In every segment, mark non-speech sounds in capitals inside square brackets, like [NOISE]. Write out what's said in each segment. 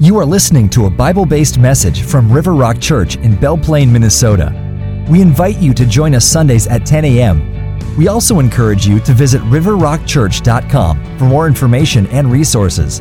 You are listening to a Bible based message from River Rock Church in Belle Plaine, Minnesota. We invite you to join us Sundays at 10 a.m. We also encourage you to visit riverrockchurch.com for more information and resources.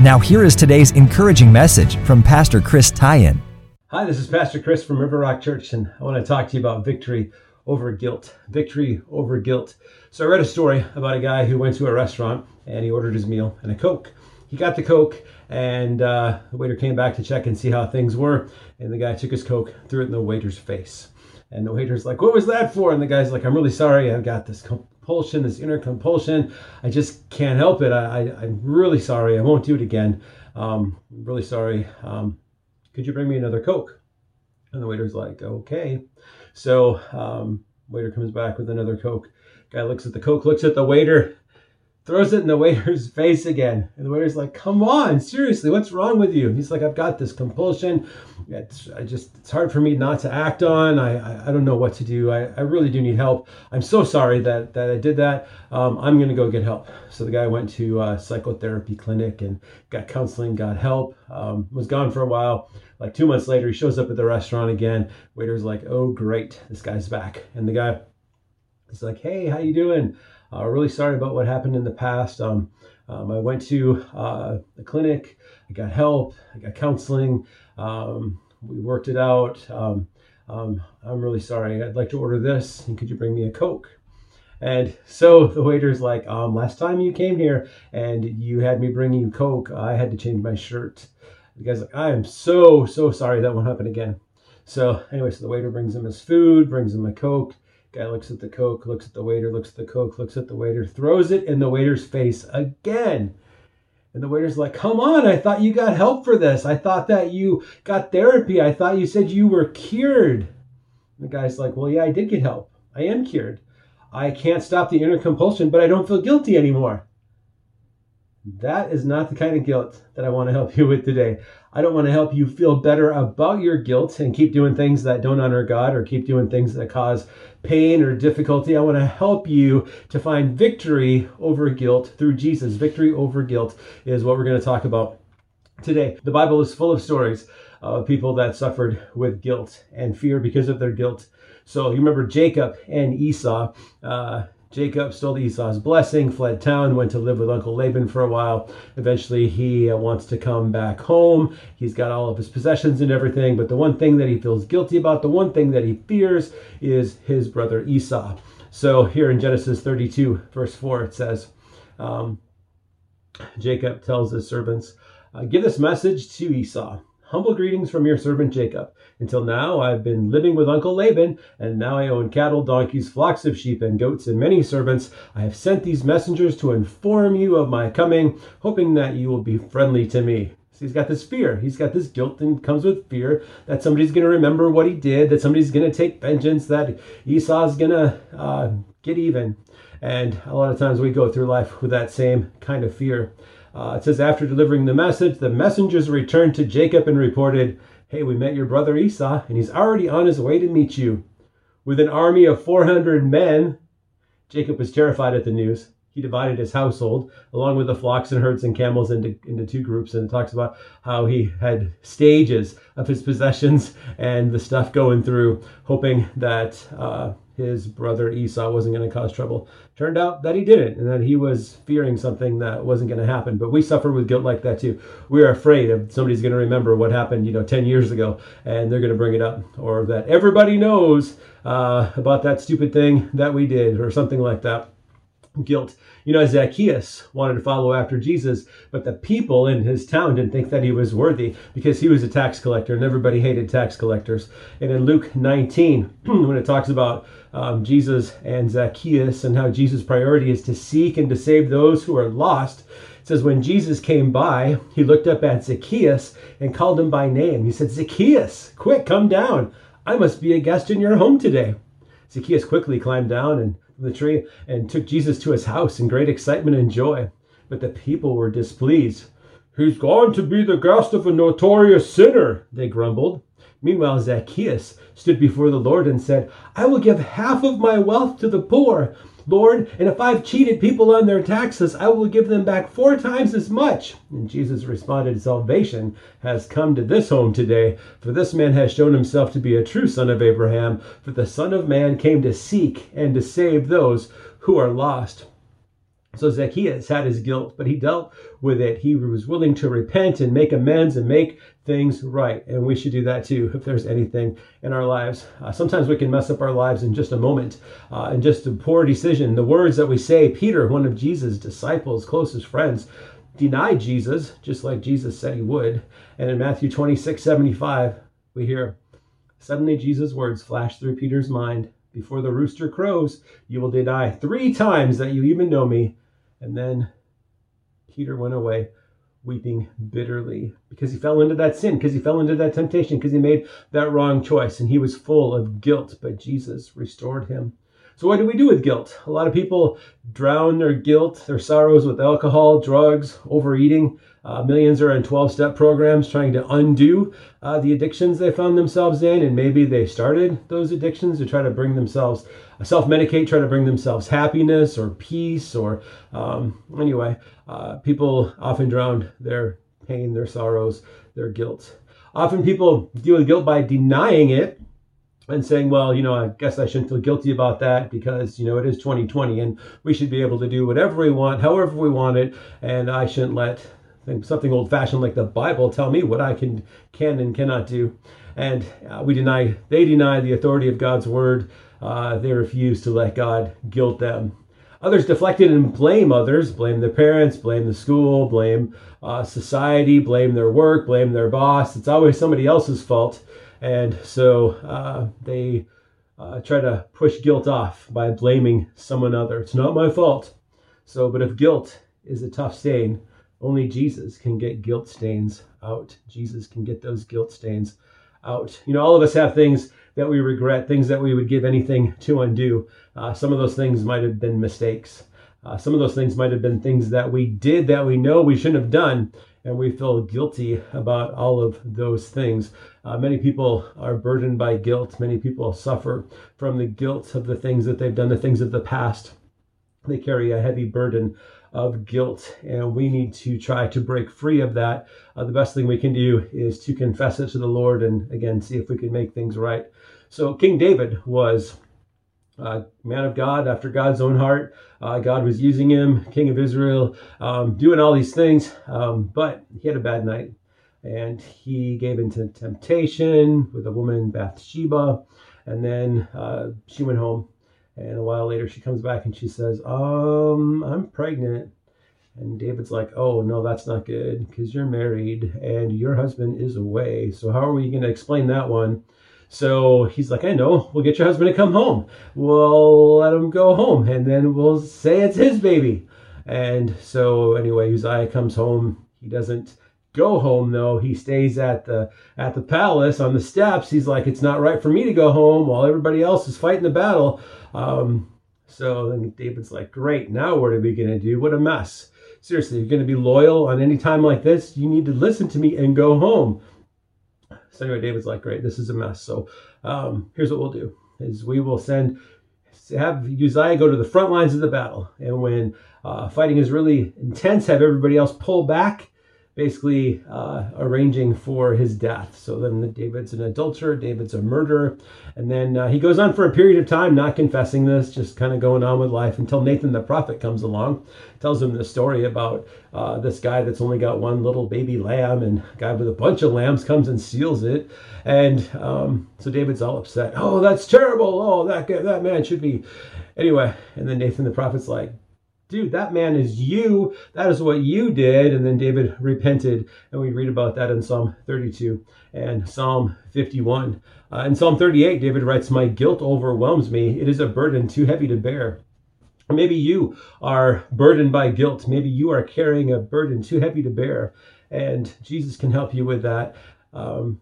Now, here is today's encouraging message from Pastor Chris Tyen. Hi, this is Pastor Chris from River Rock Church, and I want to talk to you about victory over guilt. Victory over guilt. So, I read a story about a guy who went to a restaurant and he ordered his meal and a Coke. He got the Coke, and uh, the waiter came back to check and see how things were. And the guy took his Coke, threw it in the waiter's face. And the waiter's like, What was that for? And the guy's like, I'm really sorry. I've got this compulsion, this inner compulsion. I just can't help it. I, am really sorry. I won't do it again. Um, I'm really sorry. Um, could you bring me another Coke? And the waiter's like, Okay. So, um, waiter comes back with another Coke. Guy looks at the Coke, looks at the waiter, throws it in the waiter's [LAUGHS] face again. And the waiter's like, come on, seriously, what's wrong with you? And he's like, I've got this compulsion. It's, I just, it's hard for me not to act on. I, I, I don't know what to do. I, I really do need help. I'm so sorry that, that I did that. Um, I'm going to go get help. So the guy went to a psychotherapy clinic and got counseling, got help, um, was gone for a while. Like two months later, he shows up at the restaurant again. Waiter's like, oh, great, this guy's back. And the guy, he's like, hey, how you doing? Uh, really sorry about what happened in the past. Um, um, I went to uh, the clinic, I got help, I got counseling, um, we worked it out. Um, um, I'm really sorry. I'd like to order this, and could you bring me a Coke? And so the waiter's like, um, last time you came here and you had me bring you Coke, I had to change my shirt. The guy's like, I am so, so sorry that won't happen again. So anyway, so the waiter brings him his food, brings him a Coke. Guy looks at the Coke, looks at the waiter, looks at the Coke, looks at the waiter, throws it in the waiter's face again. And the waiter's like, Come on, I thought you got help for this. I thought that you got therapy. I thought you said you were cured. And the guy's like, Well, yeah, I did get help. I am cured. I can't stop the inner compulsion, but I don't feel guilty anymore. That is not the kind of guilt that I want to help you with today. I don't want to help you feel better about your guilt and keep doing things that don't honor God or keep doing things that cause pain or difficulty. I want to help you to find victory over guilt through Jesus. Victory over guilt is what we're going to talk about today. The Bible is full of stories of people that suffered with guilt and fear because of their guilt. So you remember Jacob and Esau. Uh, Jacob stole Esau's blessing, fled town, went to live with Uncle Laban for a while. Eventually, he uh, wants to come back home. He's got all of his possessions and everything, but the one thing that he feels guilty about, the one thing that he fears, is his brother Esau. So here in Genesis 32, verse 4, it says, um, Jacob tells his servants, uh, Give this message to Esau. Humble greetings from your servant Jacob. Until now, I've been living with Uncle Laban, and now I own cattle, donkeys, flocks of sheep, and goats, and many servants. I have sent these messengers to inform you of my coming, hoping that you will be friendly to me. So he's got this fear. He's got this guilt and comes with fear that somebody's going to remember what he did, that somebody's going to take vengeance, that Esau's going to uh, get even. And a lot of times we go through life with that same kind of fear. Uh, it says, after delivering the message, the messengers returned to Jacob and reported, Hey, we met your brother Esau, and he's already on his way to meet you. With an army of 400 men, Jacob was terrified at the news. He divided his household, along with the flocks and herds and camels, into, into two groups. And talks about how he had stages of his possessions and the stuff going through, hoping that uh, his brother Esau wasn't going to cause trouble. Turned out that he didn't, and that he was fearing something that wasn't going to happen. But we suffer with guilt like that too. We are afraid of somebody's going to remember what happened, you know, 10 years ago, and they're going to bring it up, or that everybody knows uh, about that stupid thing that we did, or something like that guilt. You know, Zacchaeus wanted to follow after Jesus, but the people in his town didn't think that he was worthy because he was a tax collector and everybody hated tax collectors. And in Luke 19, [CLEARS THROAT] when it talks about um, Jesus and Zacchaeus and how Jesus' priority is to seek and to save those who are lost, it says, When Jesus came by, he looked up at Zacchaeus and called him by name. He said, Zacchaeus, quick, come down. I must be a guest in your home today. Zacchaeus quickly climbed down and the tree and took Jesus to his house in great excitement and joy. But the people were displeased. He's gone to be the guest of a notorious sinner, they grumbled. Meanwhile, Zacchaeus stood before the Lord and said, I will give half of my wealth to the poor, Lord, and if I've cheated people on their taxes, I will give them back four times as much. And Jesus responded, Salvation has come to this home today, for this man has shown himself to be a true son of Abraham. For the Son of Man came to seek and to save those who are lost. So Zacchaeus had his guilt, but he dealt with it. He was willing to repent and make amends and make things right. And we should do that too if there's anything in our lives. Uh, sometimes we can mess up our lives in just a moment, uh, in just a poor decision. The words that we say, Peter, one of Jesus' disciples, closest friends, denied Jesus, just like Jesus said he would. And in Matthew 26 75, we hear, Suddenly Jesus' words flashed through Peter's mind. Before the rooster crows, you will deny three times that you even know me. And then Peter went away weeping bitterly because he fell into that sin, because he fell into that temptation, because he made that wrong choice and he was full of guilt. But Jesus restored him. So, what do we do with guilt? A lot of people drown their guilt, their sorrows with alcohol, drugs, overeating. Uh, millions are in 12 step programs trying to undo uh, the addictions they found themselves in, and maybe they started those addictions to try to bring themselves self medicate, try to bring themselves happiness or peace, or um, anyway, uh, people often drown their pain, their sorrows, their guilt. Often people deal with guilt by denying it and saying, well, you know, I guess I shouldn't feel guilty about that because, you know, it is 2020 and we should be able to do whatever we want, however we want it, and I shouldn't let something old fashioned like the Bible tell me what I can can and cannot do. And uh, we deny they deny the authority of God's word. Uh, they refuse to let God guilt them. Others deflected and blame others, blame their parents, blame the school, blame uh, society, blame their work, blame their boss. It's always somebody else's fault. And so uh, they uh, try to push guilt off by blaming someone other. It's not my fault. So, but if guilt is a tough stain, only Jesus can get guilt stains out. Jesus can get those guilt stains out. You know, all of us have things that we regret, things that we would give anything to undo. Uh, some of those things might have been mistakes. Uh, some of those things might have been things that we did that we know we shouldn't have done, and we feel guilty about all of those things. Uh, many people are burdened by guilt. Many people suffer from the guilt of the things that they've done, the things of the past. They carry a heavy burden of guilt, and we need to try to break free of that. Uh, the best thing we can do is to confess it to the Lord and again see if we can make things right. So, King David was a man of God after God's own heart. Uh, God was using him, King of Israel, um, doing all these things, um, but he had a bad night and he gave into temptation with a woman, Bathsheba, and then uh, she went home and a while later, she comes back and she says, Um, I'm pregnant. And David's like, Oh, no, that's not good because you're married and your husband is away. So, how are we going to explain that one? So he's like, I know, we'll get your husband to come home. We'll let him go home and then we'll say it's his baby. And so, anyway, Uzziah comes home. He doesn't go home though. He stays at the at the palace on the steps. He's like, it's not right for me to go home while everybody else is fighting the battle. Um, so then David's like, great. Now what are we gonna do? What a mess. Seriously, you're gonna be loyal on any time like this. You need to listen to me and go home. So anyway, David's like, great. This is a mess. So um, here's what we'll do: is we will send have Uzziah go to the front lines of the battle, and when uh, fighting is really intense, have everybody else pull back basically uh, arranging for his death. So then David's an adulterer, David's a murderer, and then uh, he goes on for a period of time not confessing this, just kind of going on with life until Nathan the prophet comes along, tells him the story about uh, this guy that's only got one little baby lamb, and guy with a bunch of lambs comes and steals it, and um, so David's all upset. Oh, that's terrible! Oh, that that man should be. Anyway, and then Nathan the prophet's like, dude, that man is you. That is what you did. And then David repented. And we read about that in Psalm 32 and Psalm 51. Uh, in Psalm 38, David writes, My guilt overwhelms me. It is a burden too heavy to bear. Maybe you are burdened by guilt. Maybe you are carrying a burden too heavy to bear. And Jesus can help you with that. Um,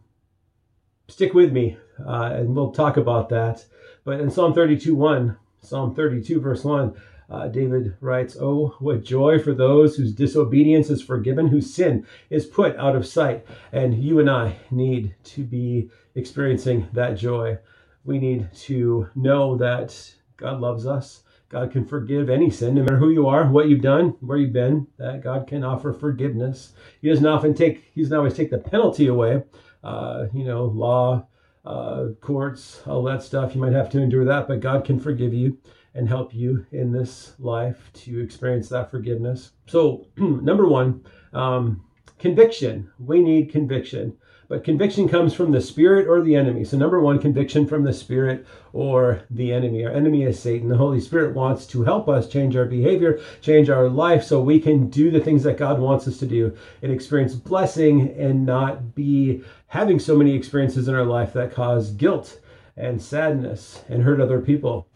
stick with me, uh, and we'll talk about that. But in Psalm 32 1, Psalm 32, verse 1, uh, David writes, Oh, what joy for those whose disobedience is forgiven, whose sin is put out of sight. And you and I need to be experiencing that joy. We need to know that God loves us. God can forgive any sin, no matter who you are, what you've done, where you've been. That God can offer forgiveness. He doesn't often take. He doesn't always take the penalty away. Uh, you know, law, uh, courts, all that stuff. You might have to endure that, but God can forgive you and help you in this life to experience that forgiveness. So, [CLEARS THROAT] number one, um, conviction. We need conviction. But conviction comes from the spirit or the enemy. So, number one, conviction from the spirit or the enemy. Our enemy is Satan. The Holy Spirit wants to help us change our behavior, change our life, so we can do the things that God wants us to do and experience blessing and not be having so many experiences in our life that cause guilt and sadness and hurt other people.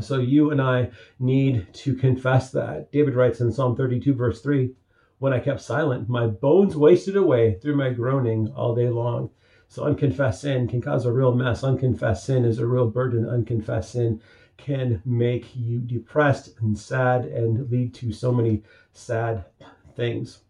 So, you and I need to confess that. David writes in Psalm 32, verse 3 when I kept silent. My bones wasted away through my groaning all day long. So unconfessed sin can cause a real mess. Unconfessed sin is a real burden. Unconfessed sin can make you depressed and sad and lead to so many sad things.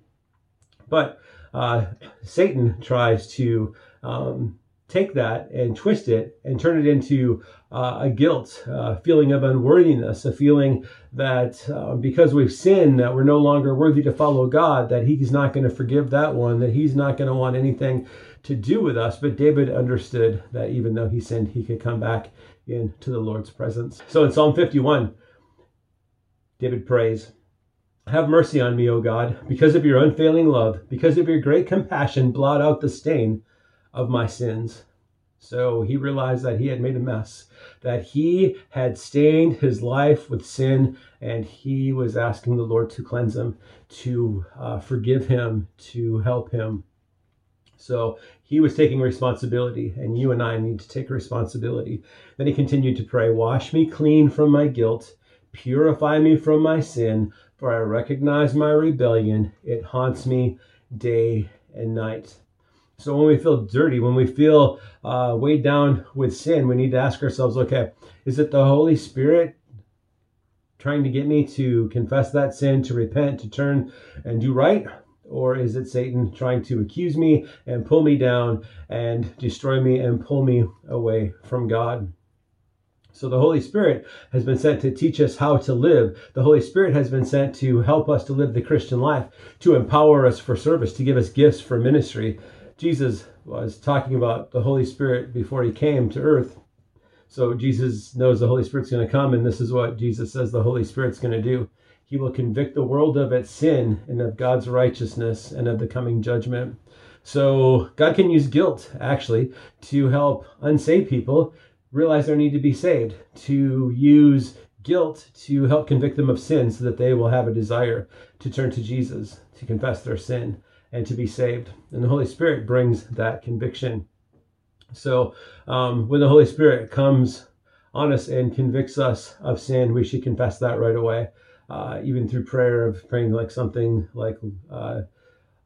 But uh, Satan tries to um, take that and twist it and turn it into uh, a guilt, a feeling of unworthiness, a feeling that uh, because we've sinned, that we're no longer worthy to follow God, that He's not going to forgive that one, that He's not going to want anything to do with us. But David understood that even though he sinned, he could come back into the Lord's presence. So in Psalm 51, David prays, Have mercy on me, O God, because of your unfailing love, because of your great compassion, blot out the stain of my sins. So he realized that he had made a mess, that he had stained his life with sin, and he was asking the Lord to cleanse him, to uh, forgive him, to help him. So he was taking responsibility, and you and I need to take responsibility. Then he continued to pray, Wash me clean from my guilt, purify me from my sin, for I recognize my rebellion. It haunts me day and night. So when we feel dirty, when we feel uh, weighed down with sin, we need to ask ourselves, okay, is it the Holy Spirit trying to get me to confess that sin, to repent, to turn and do right? Or is it Satan trying to accuse me and pull me down and destroy me and pull me away from God? So the Holy Spirit has been sent to teach us how to live. The Holy Spirit has been sent to help us to live the Christian life, to empower us for service, to give us gifts for ministry. Jesus was talking about the Holy Spirit before he came to earth. So Jesus knows the Holy Spirit's going to come, and this is what Jesus says the Holy Spirit's going to do. He will convict the world of its sin and of God's righteousness and of the coming judgment. So God can use guilt actually to help unsaved people realize their need to be saved, to use guilt to help convict them of sin so that they will have a desire to turn to Jesus, to confess their sin and to be saved. And the Holy Spirit brings that conviction. So um, when the Holy Spirit comes on us and convicts us of sin, we should confess that right away, uh, even through prayer of praying like something like, uh,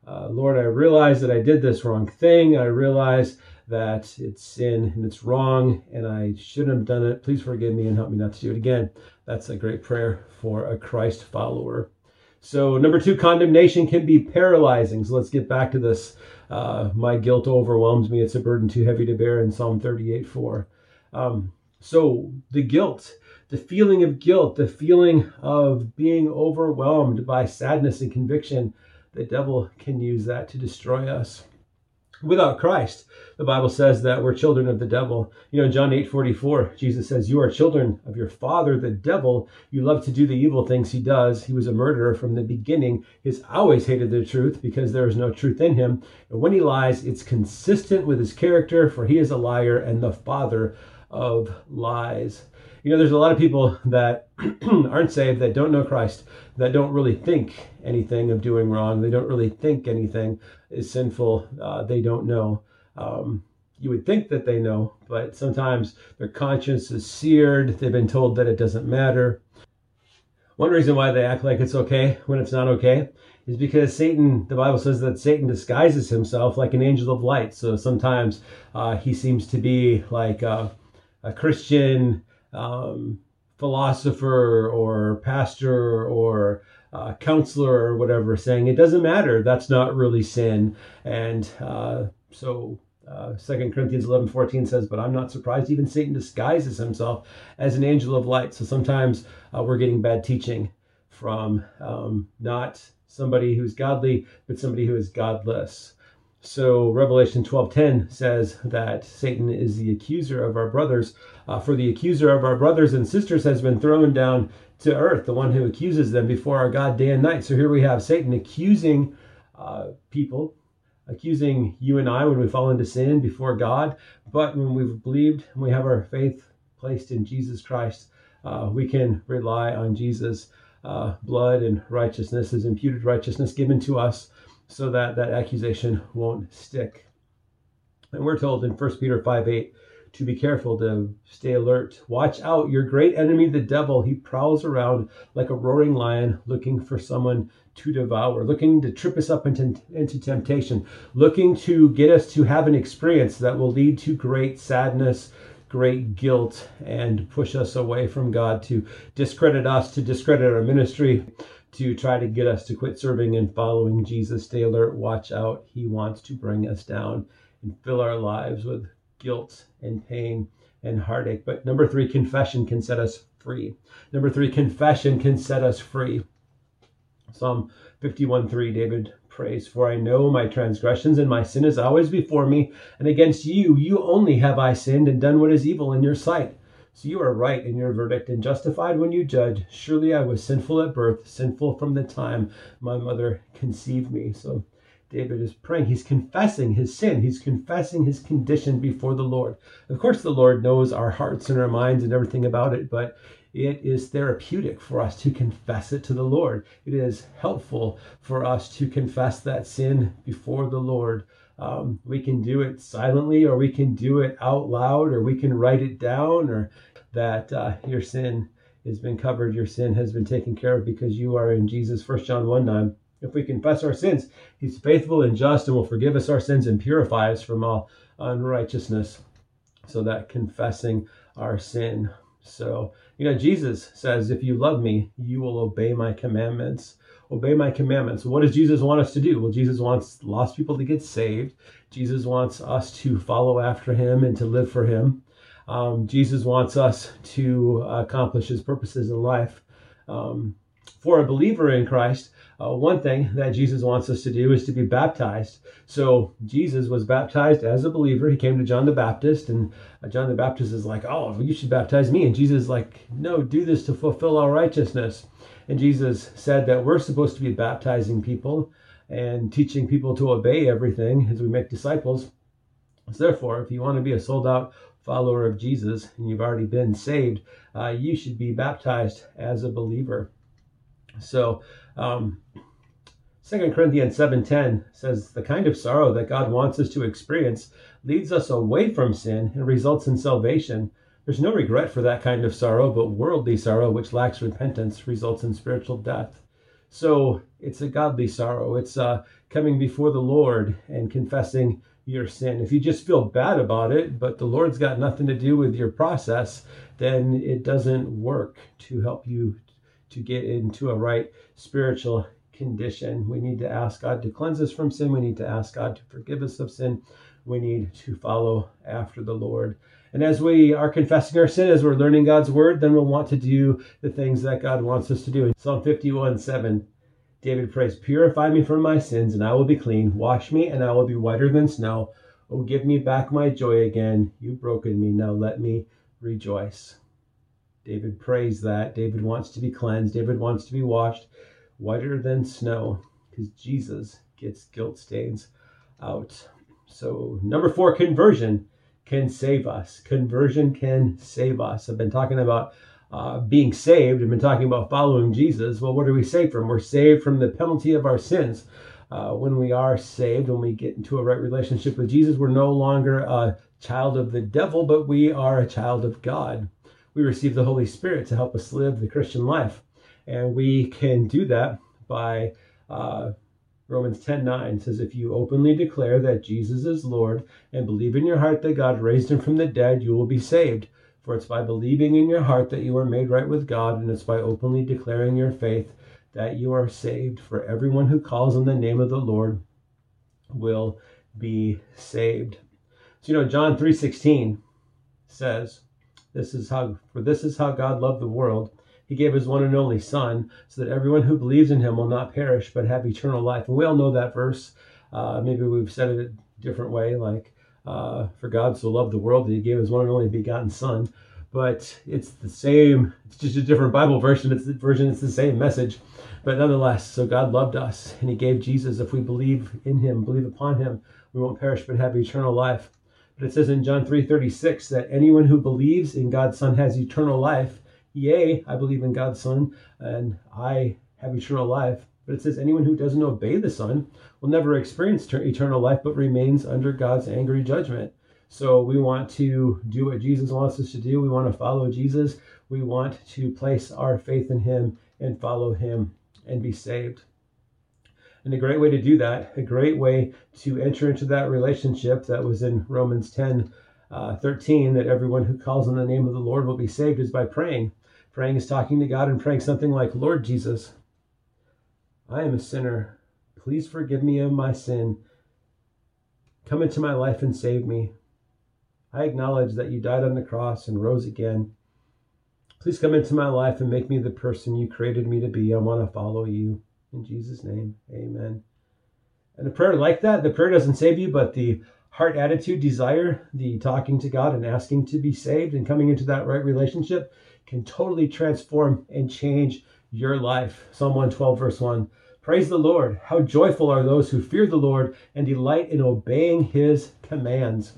uh, Lord, I realize that I did this wrong thing. I realize that it's sin and it's wrong and I shouldn't have done it. Please forgive me and help me not to do it again. That's a great prayer for a Christ follower. So, number two, condemnation can be paralyzing. So, let's get back to this. Uh, my guilt overwhelms me. It's a burden too heavy to bear in Psalm 38 4. Um, so, the guilt, the feeling of guilt, the feeling of being overwhelmed by sadness and conviction, the devil can use that to destroy us without Christ. The Bible says that we're children of the devil. You know, John 8 44, Jesus says, You are children of your father, the devil. You love to do the evil things he does. He was a murderer from the beginning. He's always hated the truth because there is no truth in him. And when he lies, it's consistent with his character, for he is a liar and the father of lies. You know, there's a lot of people that [CLEARS THROAT] aren't saved, that don't know Christ, that don't really think anything of doing wrong. They don't really think anything is sinful. Uh, they don't know. Um, you would think that they know, but sometimes their conscience is seared. They've been told that it doesn't matter. One reason why they act like it's okay when it's not okay is because Satan, the Bible says that Satan disguises himself like an angel of light. So sometimes uh, he seems to be like a, a Christian um, philosopher or pastor or uh, counselor or whatever saying it doesn't matter that's not really sin and uh, so Uh, 2 Corinthians 11 14 says, But I'm not surprised, even Satan disguises himself as an angel of light. So sometimes uh, we're getting bad teaching from um, not somebody who's godly, but somebody who is godless. So Revelation 12:10 says that Satan is the accuser of our brothers. Uh, for the accuser of our brothers and sisters has been thrown down to earth, the one who accuses them before our God day and night. So here we have Satan accusing uh, people, accusing you and I when we fall into sin before God. But when we've believed and we have our faith placed in Jesus Christ, uh, we can rely on Jesus' uh, blood and righteousness, his imputed righteousness given to us so that that accusation won't stick. And we're told in 1 Peter 5 8 to be careful, to stay alert. Watch out, your great enemy, the devil. He prowls around like a roaring lion looking for someone to devour, looking to trip us up into, into temptation, looking to get us to have an experience that will lead to great sadness, great guilt, and push us away from God, to discredit us, to discredit our ministry, to try to get us to quit serving and following Jesus. Stay alert, watch out. He wants to bring us down and fill our lives with guilt and pain and heartache. But number three, confession can set us free. Number three, confession can set us free. Psalm 51 3, David prays, For I know my transgressions and my sin is always before me, and against you, you only have I sinned and done what is evil in your sight so you are right in your verdict and justified when you judge. Surely I was sinful at birth, sinful from the time my mother conceived me. So David is praying. He's confessing his sin. He's confessing his condition before the Lord. Of course, the Lord knows our hearts and our minds and everything about it, but it is therapeutic for us to confess it to the Lord. It is helpful for us to confess that sin before the Lord. Um, we can do it silently, or we can do it out loud, or we can write it down, or that uh, your sin has been covered, your sin has been taken care of because you are in Jesus. First John 1 9. If we confess our sins, he's faithful and just and will forgive us our sins and purify us from all unrighteousness. So that confessing our sin. So, you know, Jesus says, if you love me, you will obey my commandments obey my commandments. What does Jesus want us to do? Well, Jesus wants lost people to get saved. Jesus wants us to follow after him and to live for him. Um, Jesus wants us to accomplish his purposes in life. Um, for a believer in Christ, uh, one thing that Jesus wants us to do is to be baptized. So Jesus was baptized as a believer. He came to John the Baptist, and uh, John the Baptist is like, "Oh, you should baptize me." And Jesus is like, "No, do this to fulfill our righteousness." And Jesus said that we're supposed to be baptizing people and teaching people to obey everything as we make disciples. So therefore, if you want to be a sold out follower of Jesus and you've already been saved, uh, you should be baptized as a believer. So, um, 2 Corinthians 7:10 says the kind of sorrow that God wants us to experience leads us away from sin and results in salvation. There's no regret for that kind of sorrow, but worldly sorrow which lacks repentance results in spiritual death. So, it's a godly sorrow. It's uh, coming before the Lord and confessing your sin. If you just feel bad about it, but the Lord's got nothing to do with your process, then it doesn't work to help you to get into a right spiritual condition. We need to ask God to cleanse us from sin. We need to ask God to forgive us of sin. We need to follow after the Lord. And as we are confessing our sin, as we're learning God's word, then we'll want to do the things that God wants us to do. In Psalm 51 7, David prays, Purify me from my sins, and I will be clean. Wash me, and I will be whiter than snow. Oh, give me back my joy again. You've broken me. Now let me rejoice. David prays that. David wants to be cleansed. David wants to be washed whiter than snow because Jesus gets guilt stains out. So, number four, conversion can save us. Conversion can save us. I've been talking about uh, being saved. I've been talking about following Jesus. Well, what are we saved from? We're saved from the penalty of our sins. Uh, when we are saved, when we get into a right relationship with Jesus, we're no longer a child of the devil, but we are a child of God we receive the Holy Spirit to help us live the Christian life. And we can do that by uh, Romans 10 9 says, If you openly declare that Jesus is Lord and believe in your heart that God raised him from the dead, you will be saved. For it's by believing in your heart that you are made right with God, and it's by openly declaring your faith that you are saved. For everyone who calls on the name of the Lord will be saved. So you know, John 3:16 says, This is how for this is how God loved the world. He gave his one and only Son, so that everyone who believes in him will not perish but have eternal life. And we all know that verse. Uh, maybe we've said it a different way, like, uh, For God so loved the world that he gave his one and only begotten Son. But it's the same, it's just a different Bible version. It's the version, it's the same message. But nonetheless, so God loved us and he gave Jesus. If we believe in him, believe upon him, we won't perish but have eternal life. But it says in John 3:36 that anyone who believes in God's Son has eternal life. Yea, I believe in God's Son and I have eternal life. But it says anyone who doesn't obey the Son will never experience eternal life but remains under God's angry judgment. So we want to do what Jesus wants us to do. We want to follow Jesus. We want to place our faith in him and follow him and be saved. And a great way to do that, a great way to enter into that relationship that was in Romans 10 uh, 13, that everyone who calls on the name of the Lord will be saved, is by praying. Praying is talking to God and praying something like, Lord Jesus, I am a sinner. Please forgive me of my sin. Come into my life and save me. I acknowledge that you died on the cross and rose again. Please come into my life and make me the person you created me to be. I want to follow you. In Jesus' name, amen. And a prayer like that, the prayer doesn't save you, but the heart attitude, desire, the talking to God and asking to be saved and coming into that right relationship can totally transform and change your life. Psalm 112, verse 1. Praise the Lord. How joyful are those who fear the Lord and delight in obeying his commands.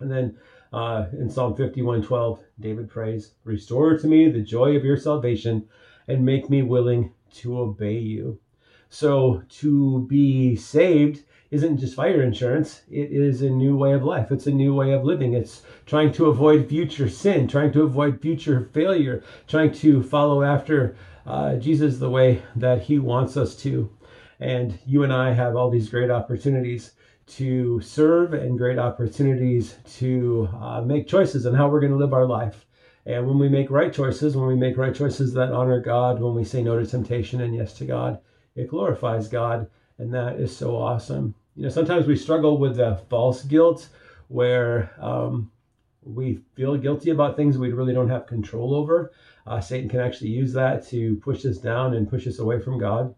And then uh, in Psalm 51, 12, David prays, Restore to me the joy of your salvation and make me willing to obey you. So to be saved isn't just fire insurance, it is a new way of life. It's a new way of living. It's trying to avoid future sin, trying to avoid future failure, trying to follow after uh, Jesus the way that he wants us to. And you and I have all these great opportunities to serve and great opportunities to uh, make choices on how we're going to live our life. And when we make right choices, when we make right choices that honor God, when we say no to temptation and yes to God, it glorifies God. And that is so awesome. You know, sometimes we struggle with the false guilt where um, we feel guilty about things we really don't have control over. Uh, Satan can actually use that to push us down and push us away from God.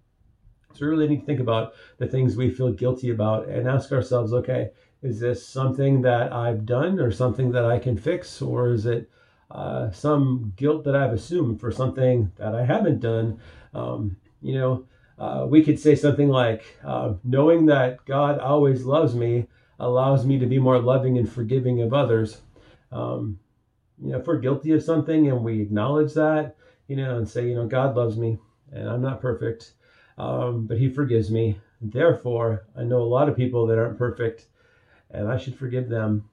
So we really need to think about the things we feel guilty about and ask ourselves, okay, is this something that I've done or something that I can fix? Or is it uh, some guilt that I've assumed for something that I haven't done. Um, you know, uh, we could say something like, uh, knowing that God always loves me allows me to be more loving and forgiving of others. Um, you know, if we're guilty of something and we acknowledge that, you know, and say, you know, God loves me and I'm not perfect, um, but He forgives me. Therefore, I know a lot of people that aren't perfect and I should forgive them.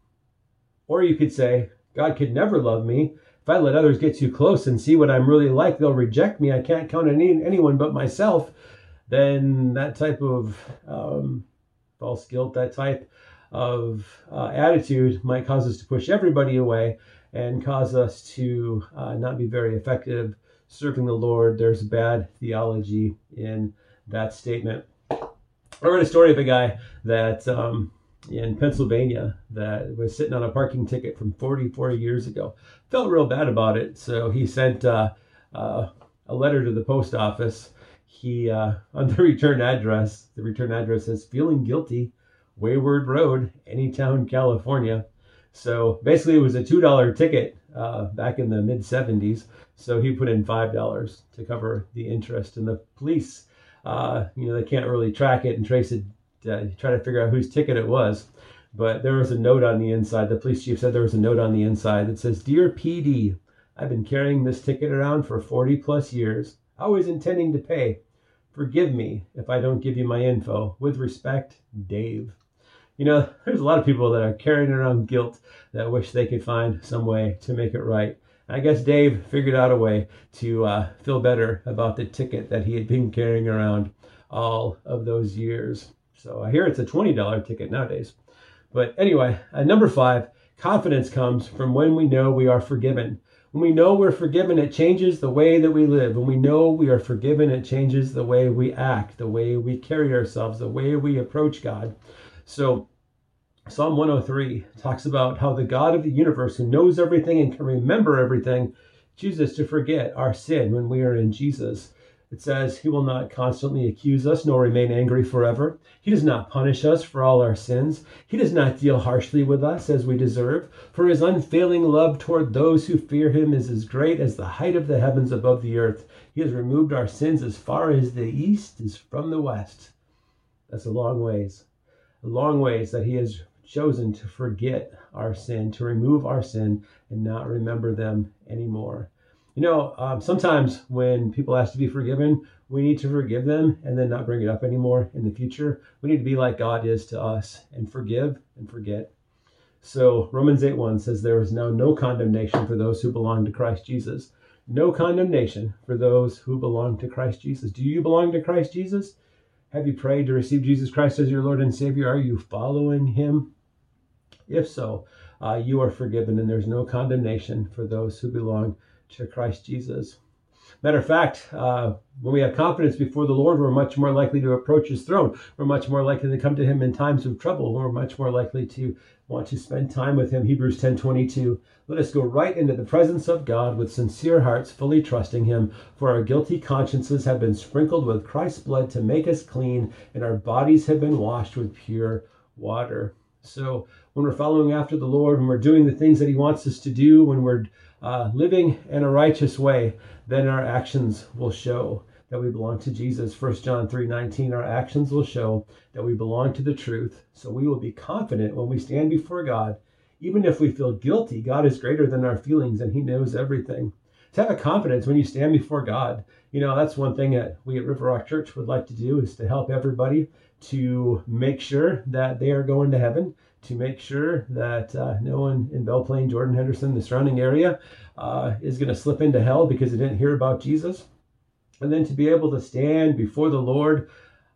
Or you could say, God could never love me. If I let others get too close and see what I'm really like, they'll reject me. I can't count on any, anyone but myself. Then that type of um, false guilt, that type of uh, attitude might cause us to push everybody away and cause us to uh, not be very effective serving the Lord. There's bad theology in that statement. I read a story of a guy that um, in Pennsylvania that was sitting on a parking ticket from 44 years ago. Felt real bad about it, so he sent uh, uh, a letter to the post office. He uh, on the [LAUGHS] return address. The return address says "Feeling guilty, Wayward Road, Anytown, California." So basically, it was a two dollar ticket uh, back in the mid 70s. So he put in five dollars to cover the interest, and the police, uh, you know, they can't really track it and trace it uh, try to figure out whose ticket it was. But there was a note on the inside. The police chief said there was a note on the inside that says, Dear PD, I've been carrying this ticket around for 40 plus years, always intending to pay. Forgive me if I don't give you my info. With respect, Dave. You know, [LAUGHS] there's a lot of people that are carrying around guilt that wish they could find some way to make it right. I guess Dave figured out a way to uh, feel better about the ticket that he had been carrying around all of those years. So I hear it's a $20 ticket nowadays. But anyway, uh, number five, confidence comes from when we know we are forgiven. When we know we're forgiven, it changes the way that we live. When we know we are forgiven, it changes the way we act, the way we carry ourselves, the way we approach God. So Psalm 103 talks about how the God of the universe, who knows everything and can remember everything, chooses to forget our sin when we are in Jesus. It says, He will not constantly accuse us nor remain angry forever. He does not punish us for all our sins. He does not deal harshly with us as we deserve. For his unfailing love toward those who fear him is as great as the height of the heavens above the earth. He has removed our sins as far as the east is from the west. That's a long ways. A long ways that he has chosen to forget our sin, to remove our sin, and not remember them anymore. You know, um, sometimes when people ask to be forgiven, we need to forgive them and then not bring it up anymore in the future. We need to be like God is to us and forgive and forget. So Romans 8 1 says, There is now no condemnation for those who belong to Christ Jesus. No condemnation for those who belong to Christ Jesus. Do you belong to Christ Jesus? Have you prayed to receive Jesus Christ as your Lord and Savior? Are you following Him? If so, uh, you are forgiven and there's no condemnation for those who belong to Christ Jesus. Matter of fact, uh, when we have confidence before the Lord, we're much more likely to approach His throne. We're much more likely to come to Him in times of trouble. We're much more likely to want to spend time with Him. Hebrews 10:22. Let us go right into the presence of God with sincere hearts, fully trusting Him. For our guilty consciences have been sprinkled with Christ's blood to make us clean, and our bodies have been washed with pure water. So when we're following after the Lord, when we're doing the things that He wants us to do, when we're uh, living in a righteous way, then our actions will show that we belong to Jesus. 1 John 3 19, our actions will show that we belong to the truth. So we will be confident when we stand before God. Even if we feel guilty, God is greater than our feelings and He knows everything. To have a confidence when you stand before God, you know, that's one thing that we at River Rock Church would like to do is to help everybody to make sure that they are going to heaven, to make sure that uh, no one in Belle Plaine, Jordan Henderson, the surrounding area, uh, is going to slip into hell because they didn't hear about Jesus. And then to be able to stand before the Lord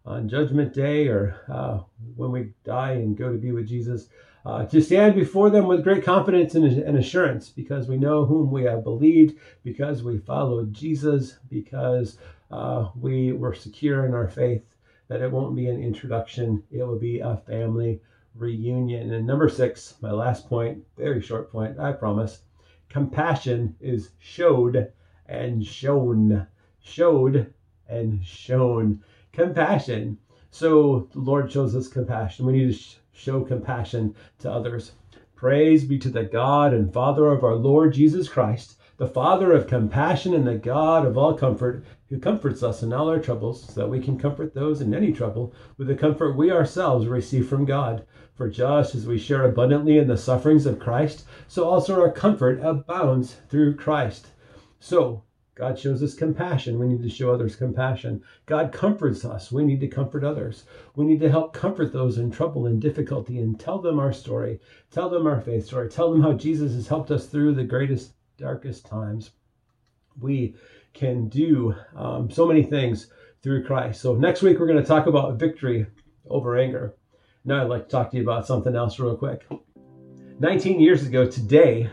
on Judgment Day or uh, when we die and go to be with Jesus, uh, to stand before them with great confidence and, and, assurance because we know whom we have believed, because we followed Jesus, because uh, we were secure in our faith that it won't be an introduction, it will be a family reunion. And number six, my last point, very short point, I promise. Compassion is showed and shown. Showed and shown. Compassion. So the Lord shows us compassion. We need to show compassion to others. Praise be to the God and Father of our Lord Jesus Christ, the Father of compassion and the God of all comfort, who comforts us in all our troubles, so that we can comfort those in any trouble with the comfort we ourselves receive from God. For just as we share abundantly in the sufferings of Christ, so also our comfort abounds through Christ. So, God shows us compassion. We need to show others compassion. God comforts us. We need to comfort others. We need to help comfort those in trouble and difficulty and tell them our story. Tell them our faith story. Tell them how Jesus has helped us through the greatest, darkest times. We can do um, so many things through Christ. So, next week, we're going to talk about victory over anger. Now, I'd like to talk to you about something else real quick. 19 years ago today,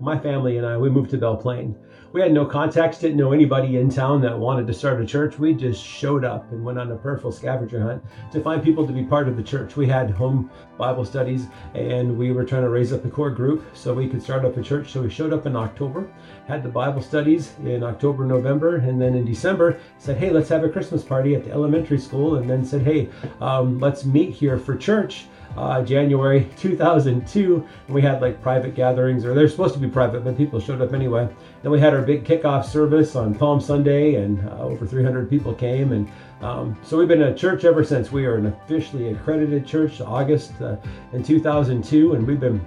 my family and I, we moved to Belle Plaine we had no contacts, didn't know anybody in town that wanted to start a church. We just showed up and went on a prayerful scavenger hunt to find people to be part of the church. We had home Bible studies and we were trying to raise up a core group so we could start up a church. So we showed up in October, had the Bible studies in October, November, and then in December said, hey, let's have a Christmas party at the elementary school. And then said, hey, um, let's meet here for church uh, January [LAUGHS] 2002. And we had like private gatherings, or they're supposed to be private, but people showed up anyway. Then we had our big kickoff service on Palm Sunday, and uh, over 300 people came. And um, so we've been a church ever since. We are an officially accredited church, August uh, in 2002, and we've been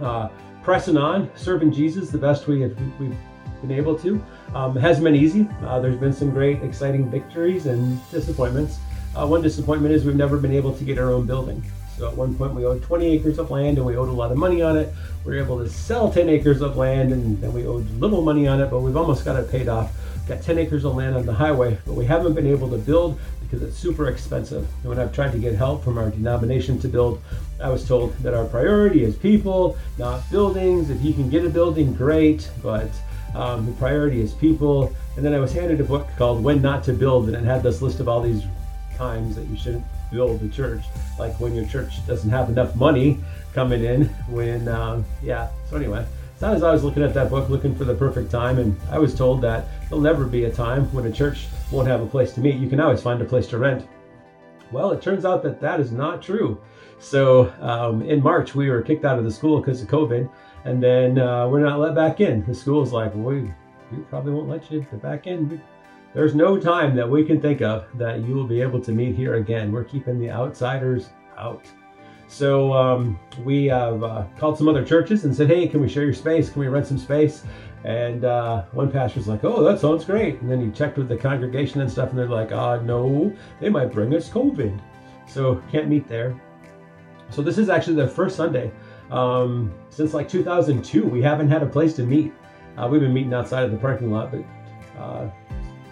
uh, pressing on, serving Jesus the best we have, we've been able to. Um, it hasn't been easy. Uh, there's been some great, exciting victories and disappointments. Uh, one disappointment is we've never been able to get our own building. So at one point we owed 20 acres of land and we owed a lot of money on it. We were able to sell 10 acres of land and then we owed little money on it, but we've almost got it paid off. Got 10 acres of land on the highway, but we haven't been able to build because it's super expensive. And when I've tried to get help from our denomination to build, I was told that our priority is people, not buildings. If you can get a building, great, but um, the priority is people. And then I was handed a book called When Not to Build, and it had this list of all these times that you shouldn't build the church. Like when your church doesn't have enough money coming in, when, um, yeah. So, anyway, so as I was looking at that book, looking for the perfect time, and I was told that there'll never be a time when a church won't have a place to meet. You can always find a place to rent. Well, it turns out that that is not true. So um, in March, we were kicked out of the school because of COVID, and then uh, we're not let back in. The school's like, we, we probably won't let you get back in. There's no time that we can think of that you will be able to meet here again. We're keeping the outsiders out. So um, we have uh, called some other churches and said, hey, can we share your space? Can we rent some space? And uh, one pastor's like, oh, that sounds great. And then he checked with the congregation and stuff, and they're like, ah, uh, no, they might bring us COVID. So can't meet there. So this is actually the first Sunday um, since like 2002. We haven't had a place to meet. Uh, we've been meeting outside of the parking lot, but uh,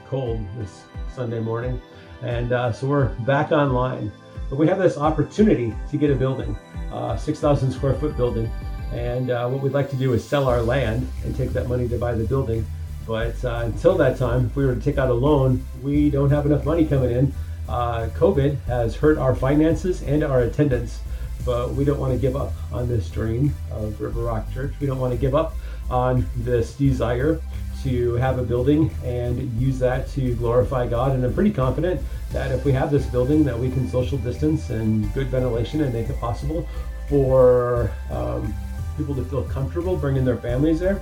cold this Sunday morning. And uh, so we're back online. But we have this opportunity to get a building, uh, 6,000 square foot building. And uh, what we'd like to do is sell our land and take that money to buy the building. But uh, until that time, if we were to take out a loan, we don't have enough money coming in. Uh, COVID has hurt our finances and our attendance, but we don't want to give up on this dream of River Rock Church. We don't want to give up on this desire to have a building and use that to glorify God. And I'm pretty confident that if we have this building, that we can social distance and good ventilation and make it possible for um, people to feel comfortable bringing their families there.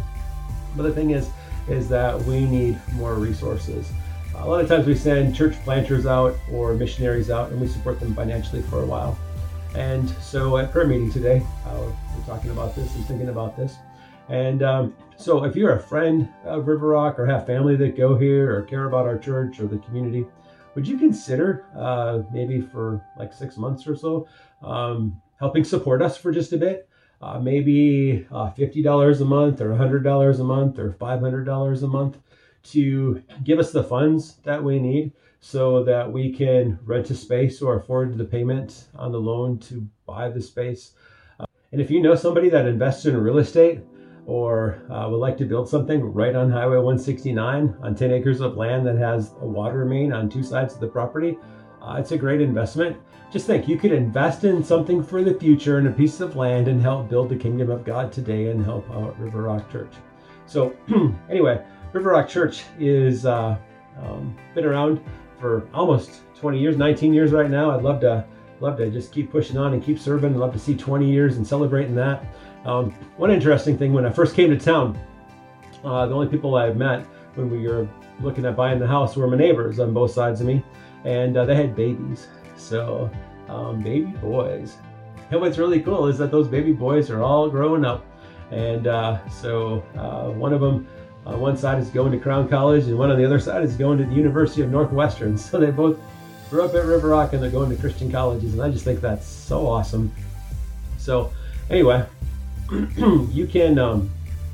But the thing is, is that we need more resources. A lot of times we send church planters out or missionaries out and we support them financially for a while. And so at prayer meeting today, uh, we're talking about this and thinking about this. And um, so if you're a friend of River Rock or have family that go here or care about our church or the community, would you consider uh, maybe for like six months or so um, helping support us for just a bit? Uh, maybe uh, $50 a month or $100 a month or $500 a month to give us the funds that we need so that we can rent a space or afford the payment on the loan to buy the space. Uh, and if you know somebody that invests in real estate, or uh, would like to build something right on Highway 169 on 10 acres of land that has a water main on two sides of the property, uh, it's a great investment. Just think you could invest in something for the future in a piece of land and help build the kingdom of God today and help out River Rock Church. So, [CLEARS THROAT] anyway, River Rock Church is uh, um, been around for almost 20 years, 19 years right now. I'd love to love to just keep pushing on and keep serving. I'd love to see 20 years and celebrating that. Um, one interesting thing when I first came to town, uh, the only people I met when we were looking at buying the house were my neighbors on both sides of me, and uh, they had babies. So, um, baby boys. And what's really cool is that those baby boys are all growing up. And uh, so, uh, one of them on uh, one side is going to Crown College, and one on the other side is going to the University of Northwestern. [LAUGHS] So, they both grew up at River Rock and they're going to Christian colleges. And I just think that's so awesome. So, anyway, [CLEARS THROAT] you can um,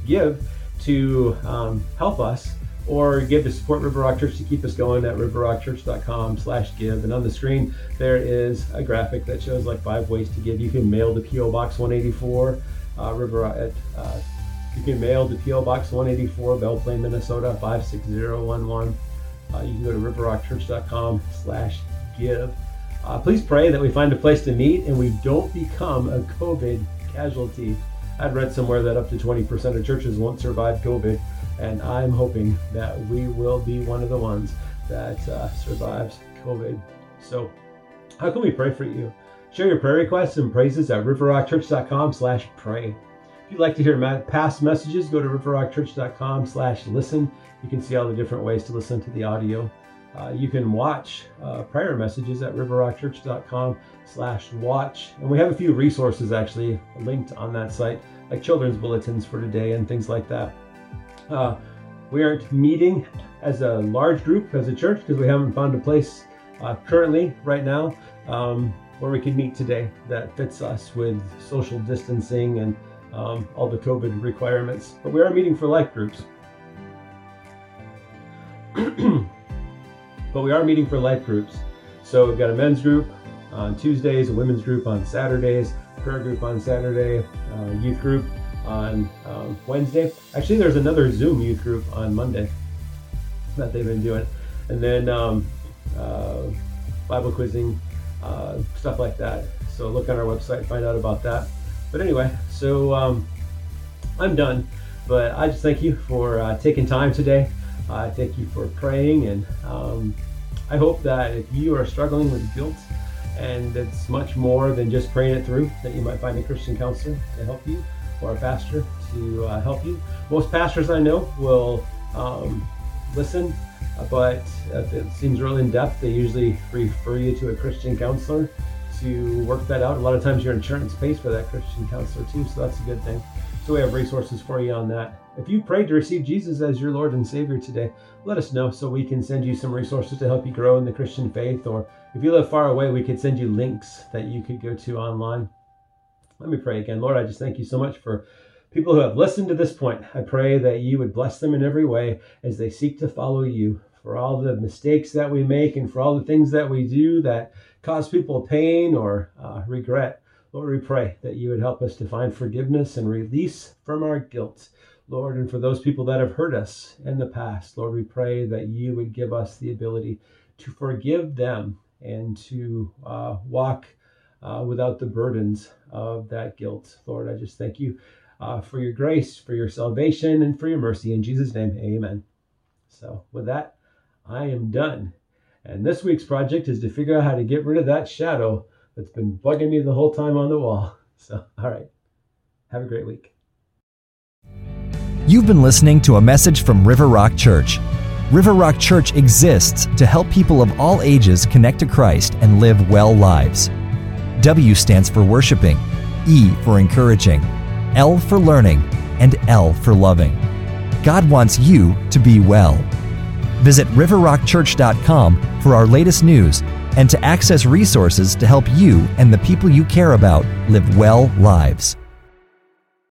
give to um, help us or give to support River Rock Church to keep us going at riverrockchurch.com slash give. And on the screen, there is a graphic that shows like five ways to give. You can mail to P.O. Box 184, uh, River at, uh, you can mail to P.O. Box 184, Belle Plaine, Minnesota 56011. Uh, you can go to riverrockchurch.com slash give. Uh, please pray that we find a place to meet and we don't become a COVID casualty. I'd read somewhere that up to 20% of churches won't survive COVID, and I'm hoping that we will be one of the ones that uh, survives COVID. So, how can we pray for you? Share your prayer requests and praises at riverrockchurch.com slash pray. If you'd like to hear past messages, go to riverrockchurch.com slash listen. You can see all the different ways to listen to the audio. Uh, you can watch uh, prayer messages at riverrockchurch.com slash watch. And we have a few resources actually linked on that site, like children's bulletins for today and things like that. Uh, we aren't meeting as a large group as a church because we haven't found a place uh, currently right now um, where we can meet today that fits us with social distancing and um, all the COVID requirements. But we are meeting for life groups. [CLEARS THROAT] but we are meeting for life groups. So we've got a men's group on Tuesdays, a women's group on Saturdays, prayer group on Saturday, uh, youth group on um, Wednesday. Actually, there's another Zoom youth group on Monday that they've been doing, and then um, uh, Bible quizzing uh, stuff like that. So look on our website, find out about that. But anyway, so um, I'm done. But I just thank you for uh, taking time today. I thank you for praying, and um, I hope that if you are struggling with guilt, and it's much more than just praying it through, that you might find a Christian counselor to help you or a pastor to uh, help you. Most pastors I know will um, listen, but if it seems real in depth, they usually refer you to a Christian counselor to work that out. A lot of times your insurance pays for that Christian counselor too, so that's a good thing. So we have resources for you on that. If you prayed to receive Jesus as your Lord and Savior today, let us know so we can send you some resources to help you grow in the Christian faith. Or if you live far away, we could send you links that you could go to online. Let me pray again. Lord, I just thank you so much for people who have listened to this point. I pray that you would bless them in every way as they seek to follow you. For all the mistakes that we make and for all the things that we do that cause people pain or uh, regret, Lord, we pray that you would help us to find forgiveness and release from our guilt. Lord, and for those people that have hurt us in the past, Lord, we pray that you would give us the ability to forgive them and to uh, walk uh, without the burdens of that guilt. Lord, I just thank you uh, for your grace, for your salvation, and for your mercy. In Jesus' name, amen. So, with that, I am done. And this week's project is to figure out how to get rid of that shadow that's been bugging me the whole time on the wall. [LAUGHS] So, all right. Have a great week. You've been listening to a message from River Rock Church. River Rock Church exists to help people of all ages connect to Christ and live well lives. W stands for worshiping, E for encouraging, L for learning, and L for loving. God wants you to be well. Visit riverrockchurch.com for our latest news and to access resources to help you and the people you care about live well lives.